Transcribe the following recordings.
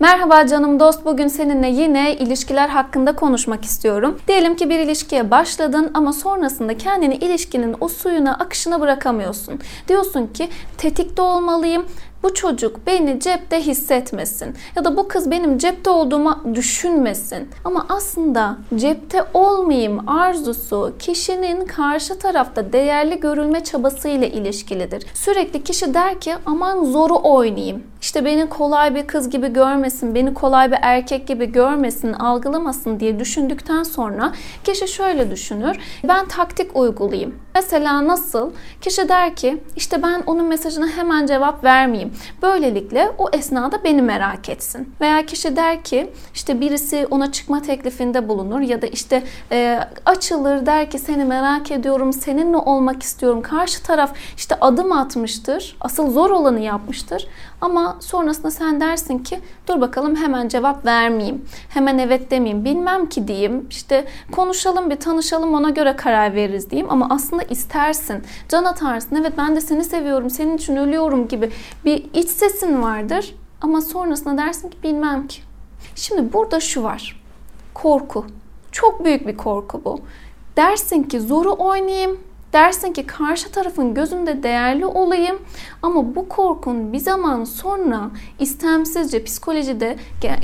Merhaba canım dost. Bugün seninle yine ilişkiler hakkında konuşmak istiyorum. Diyelim ki bir ilişkiye başladın ama sonrasında kendini ilişkinin o suyuna, akışına bırakamıyorsun. Diyorsun ki tetikte olmalıyım, bu çocuk beni cepte hissetmesin ya da bu kız benim cepte olduğumu düşünmesin. Ama aslında cepte olmayayım arzusu kişinin karşı tarafta değerli görülme çabasıyla ilişkilidir. Sürekli kişi der ki aman zoru oynayayım. İşte beni kolay bir kız gibi görmesin, beni kolay bir erkek gibi görmesin, algılamasın diye düşündükten sonra kişi şöyle düşünür. Ben taktik uygulayayım. Mesela nasıl? Kişi der ki işte ben onun mesajına hemen cevap vermeyeyim. Böylelikle o esnada beni merak etsin. Veya kişi der ki işte birisi ona çıkma teklifinde bulunur ya da işte e, açılır der ki seni merak ediyorum, seninle olmak istiyorum. Karşı taraf işte adım atmıştır, asıl zor olanı yapmıştır. Ama sonrasında sen dersin ki dur bakalım hemen cevap vermeyeyim. Hemen evet demeyeyim. Bilmem ki diyeyim. İşte konuşalım bir tanışalım ona göre karar veririz diyeyim. Ama aslında istersin. Can atarsın. Evet ben de seni seviyorum. Senin için ölüyorum gibi bir iç sesin vardır. Ama sonrasında dersin ki bilmem ki. Şimdi burada şu var. Korku. Çok büyük bir korku bu. Dersin ki zoru oynayayım, Dersin ki karşı tarafın gözünde değerli olayım ama bu korkun bir zaman sonra istemsizce psikolojide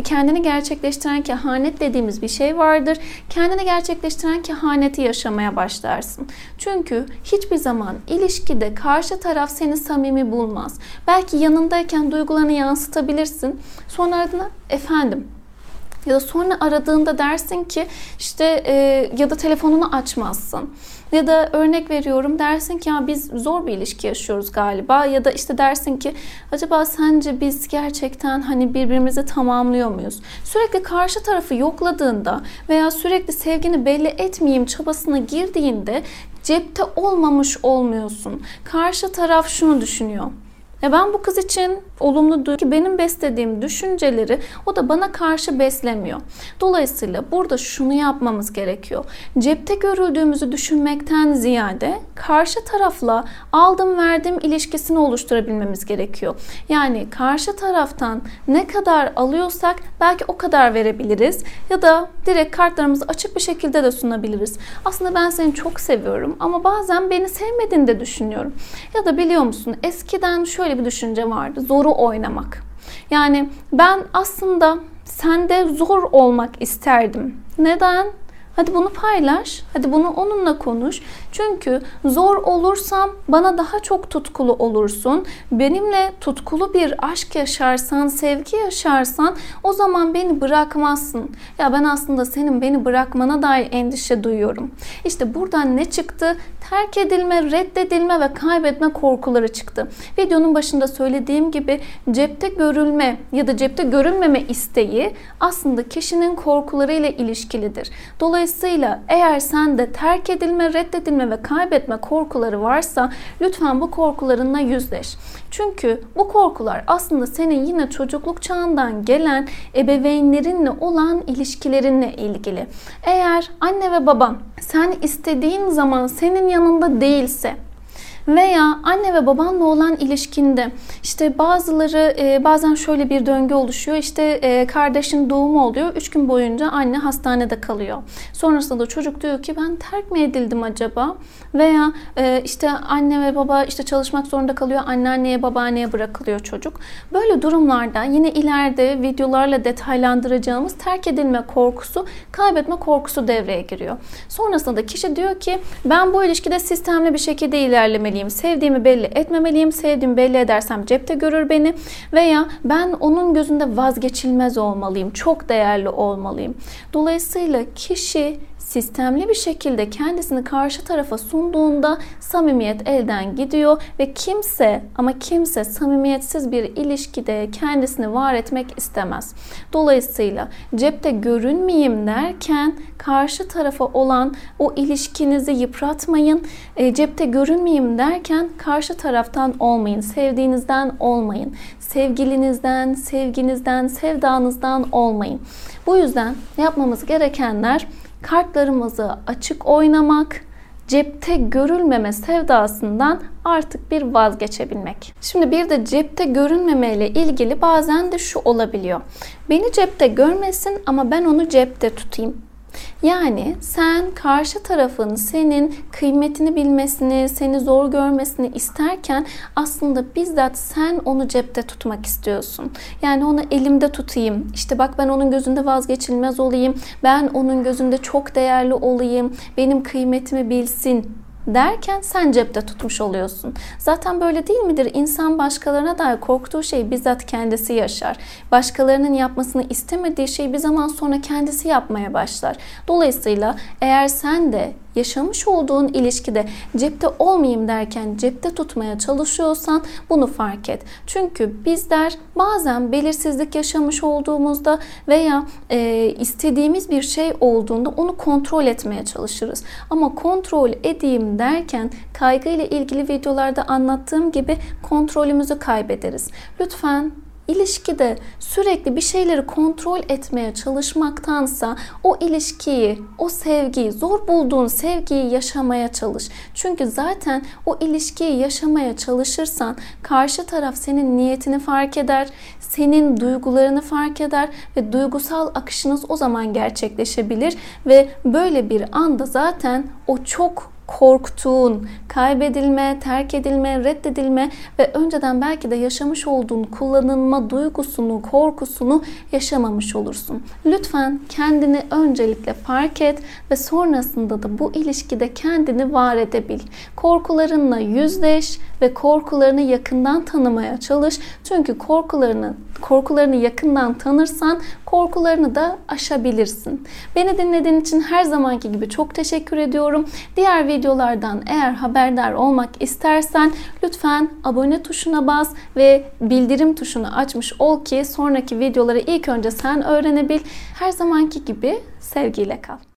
kendini gerçekleştiren kehanet dediğimiz bir şey vardır. Kendini gerçekleştiren kehaneti yaşamaya başlarsın. Çünkü hiçbir zaman ilişkide karşı taraf seni samimi bulmaz. Belki yanındayken duygularını yansıtabilirsin. Sonra ardına efendim ya da sonra aradığında dersin ki işte e, ya da telefonunu açmazsın. Ya da örnek veriyorum dersin ki ya biz zor bir ilişki yaşıyoruz galiba ya da işte dersin ki acaba sence biz gerçekten hani birbirimizi tamamlıyor muyuz? Sürekli karşı tarafı yokladığında veya sürekli sevgini belli etmeyeyim çabasına girdiğinde cepte olmamış olmuyorsun. Karşı taraf şunu düşünüyor. Ya ben bu kız için olumlu ki benim beslediğim düşünceleri o da bana karşı beslemiyor. Dolayısıyla burada şunu yapmamız gerekiyor. Cepte görüldüğümüzü düşünmekten ziyade karşı tarafla aldım verdim ilişkisini oluşturabilmemiz gerekiyor. Yani karşı taraftan ne kadar alıyorsak belki o kadar verebiliriz ya da direkt kartlarımızı açık bir şekilde de sunabiliriz. Aslında ben seni çok seviyorum ama bazen beni sevmediğini de düşünüyorum. Ya da biliyor musun eskiden şöyle bir düşünce vardı. Zoru oynamak. Yani ben aslında sende zor olmak isterdim. Neden? Hadi bunu paylaş. Hadi bunu onunla konuş. Çünkü zor olursam bana daha çok tutkulu olursun. Benimle tutkulu bir aşk yaşarsan, sevgi yaşarsan o zaman beni bırakmazsın. Ya ben aslında senin beni bırakmana dair endişe duyuyorum. İşte buradan ne çıktı? Terk edilme, reddedilme ve kaybetme korkuları çıktı. Videonun başında söylediğim gibi cepte görülme ya da cepte görünmeme isteği aslında kişinin korkularıyla ilişkilidir. Dolayısıyla eğer sende terk edilme, reddedilme ve kaybetme korkuları varsa lütfen bu korkularınla yüzleş. Çünkü bu korkular aslında senin yine çocukluk çağından gelen ebeveynlerinle olan ilişkilerinle ilgili. Eğer anne ve baban sen istediğin zaman senin yanında değilse veya anne ve babanla olan ilişkinde işte bazıları e, bazen şöyle bir döngü oluşuyor. İşte e, kardeşin doğumu oluyor. Üç gün boyunca anne hastanede kalıyor. Sonrasında da çocuk diyor ki ben terk mi edildim acaba? Veya e, işte anne ve baba işte çalışmak zorunda kalıyor. Anneanneye babaanneye bırakılıyor çocuk. Böyle durumlarda yine ileride videolarla detaylandıracağımız terk edilme korkusu, kaybetme korkusu devreye giriyor. Sonrasında da kişi diyor ki ben bu ilişkide sistemli bir şekilde ilerlemeliyim etmeliyim. Sevdiğimi belli etmemeliyim. Sevdiğimi belli edersem cepte görür beni. Veya ben onun gözünde vazgeçilmez olmalıyım. Çok değerli olmalıyım. Dolayısıyla kişi sistemli bir şekilde kendisini karşı tarafa sunduğunda samimiyet elden gidiyor ve kimse ama kimse samimiyetsiz bir ilişkide kendisini var etmek istemez. Dolayısıyla cepte görünmeyeyim derken karşı tarafa olan o ilişkinizi yıpratmayın. E, cepte görünmeyeyim derken karşı taraftan olmayın. Sevdiğinizden olmayın. Sevgilinizden, sevginizden, sevdanızdan olmayın. Bu yüzden yapmamız gerekenler kartlarımızı açık oynamak, cepte görülmeme sevdasından artık bir vazgeçebilmek. Şimdi bir de cepte görünmeme ile ilgili bazen de şu olabiliyor. Beni cepte görmesin ama ben onu cepte tutayım. Yani sen karşı tarafın senin kıymetini bilmesini, seni zor görmesini isterken aslında bizzat sen onu cepte tutmak istiyorsun. Yani onu elimde tutayım. İşte bak ben onun gözünde vazgeçilmez olayım. Ben onun gözünde çok değerli olayım. Benim kıymetimi bilsin derken sen cepte tutmuş oluyorsun. Zaten böyle değil midir? İnsan başkalarına dair korktuğu şeyi bizzat kendisi yaşar. Başkalarının yapmasını istemediği şeyi bir zaman sonra kendisi yapmaya başlar. Dolayısıyla eğer sen de yaşamış olduğun ilişkide cepte olmayayım derken cepte tutmaya çalışıyorsan bunu fark et. Çünkü bizler bazen belirsizlik yaşamış olduğumuzda veya e, istediğimiz bir şey olduğunda onu kontrol etmeye çalışırız. Ama kontrol edeyim derken kaygı ile ilgili videolarda anlattığım gibi kontrolümüzü kaybederiz. Lütfen ilişkide sürekli bir şeyleri kontrol etmeye çalışmaktansa o ilişkiyi, o sevgiyi, zor bulduğun sevgiyi yaşamaya çalış. Çünkü zaten o ilişkiyi yaşamaya çalışırsan karşı taraf senin niyetini fark eder, senin duygularını fark eder ve duygusal akışınız o zaman gerçekleşebilir ve böyle bir anda zaten o çok korktuğun, kaybedilme, terk edilme, reddedilme ve önceden belki de yaşamış olduğun kullanılma duygusunu, korkusunu yaşamamış olursun. Lütfen kendini öncelikle fark et ve sonrasında da bu ilişkide kendini var edebil. Korkularınla yüzleş ve korkularını yakından tanımaya çalış. Çünkü korkularını korkularını yakından tanırsan korkularını da aşabilirsin. Beni dinlediğin için her zamanki gibi çok teşekkür ediyorum. Diğer videolardan eğer haberdar olmak istersen lütfen abone tuşuna bas ve bildirim tuşunu açmış ol ki sonraki videoları ilk önce sen öğrenebil. Her zamanki gibi sevgiyle kal.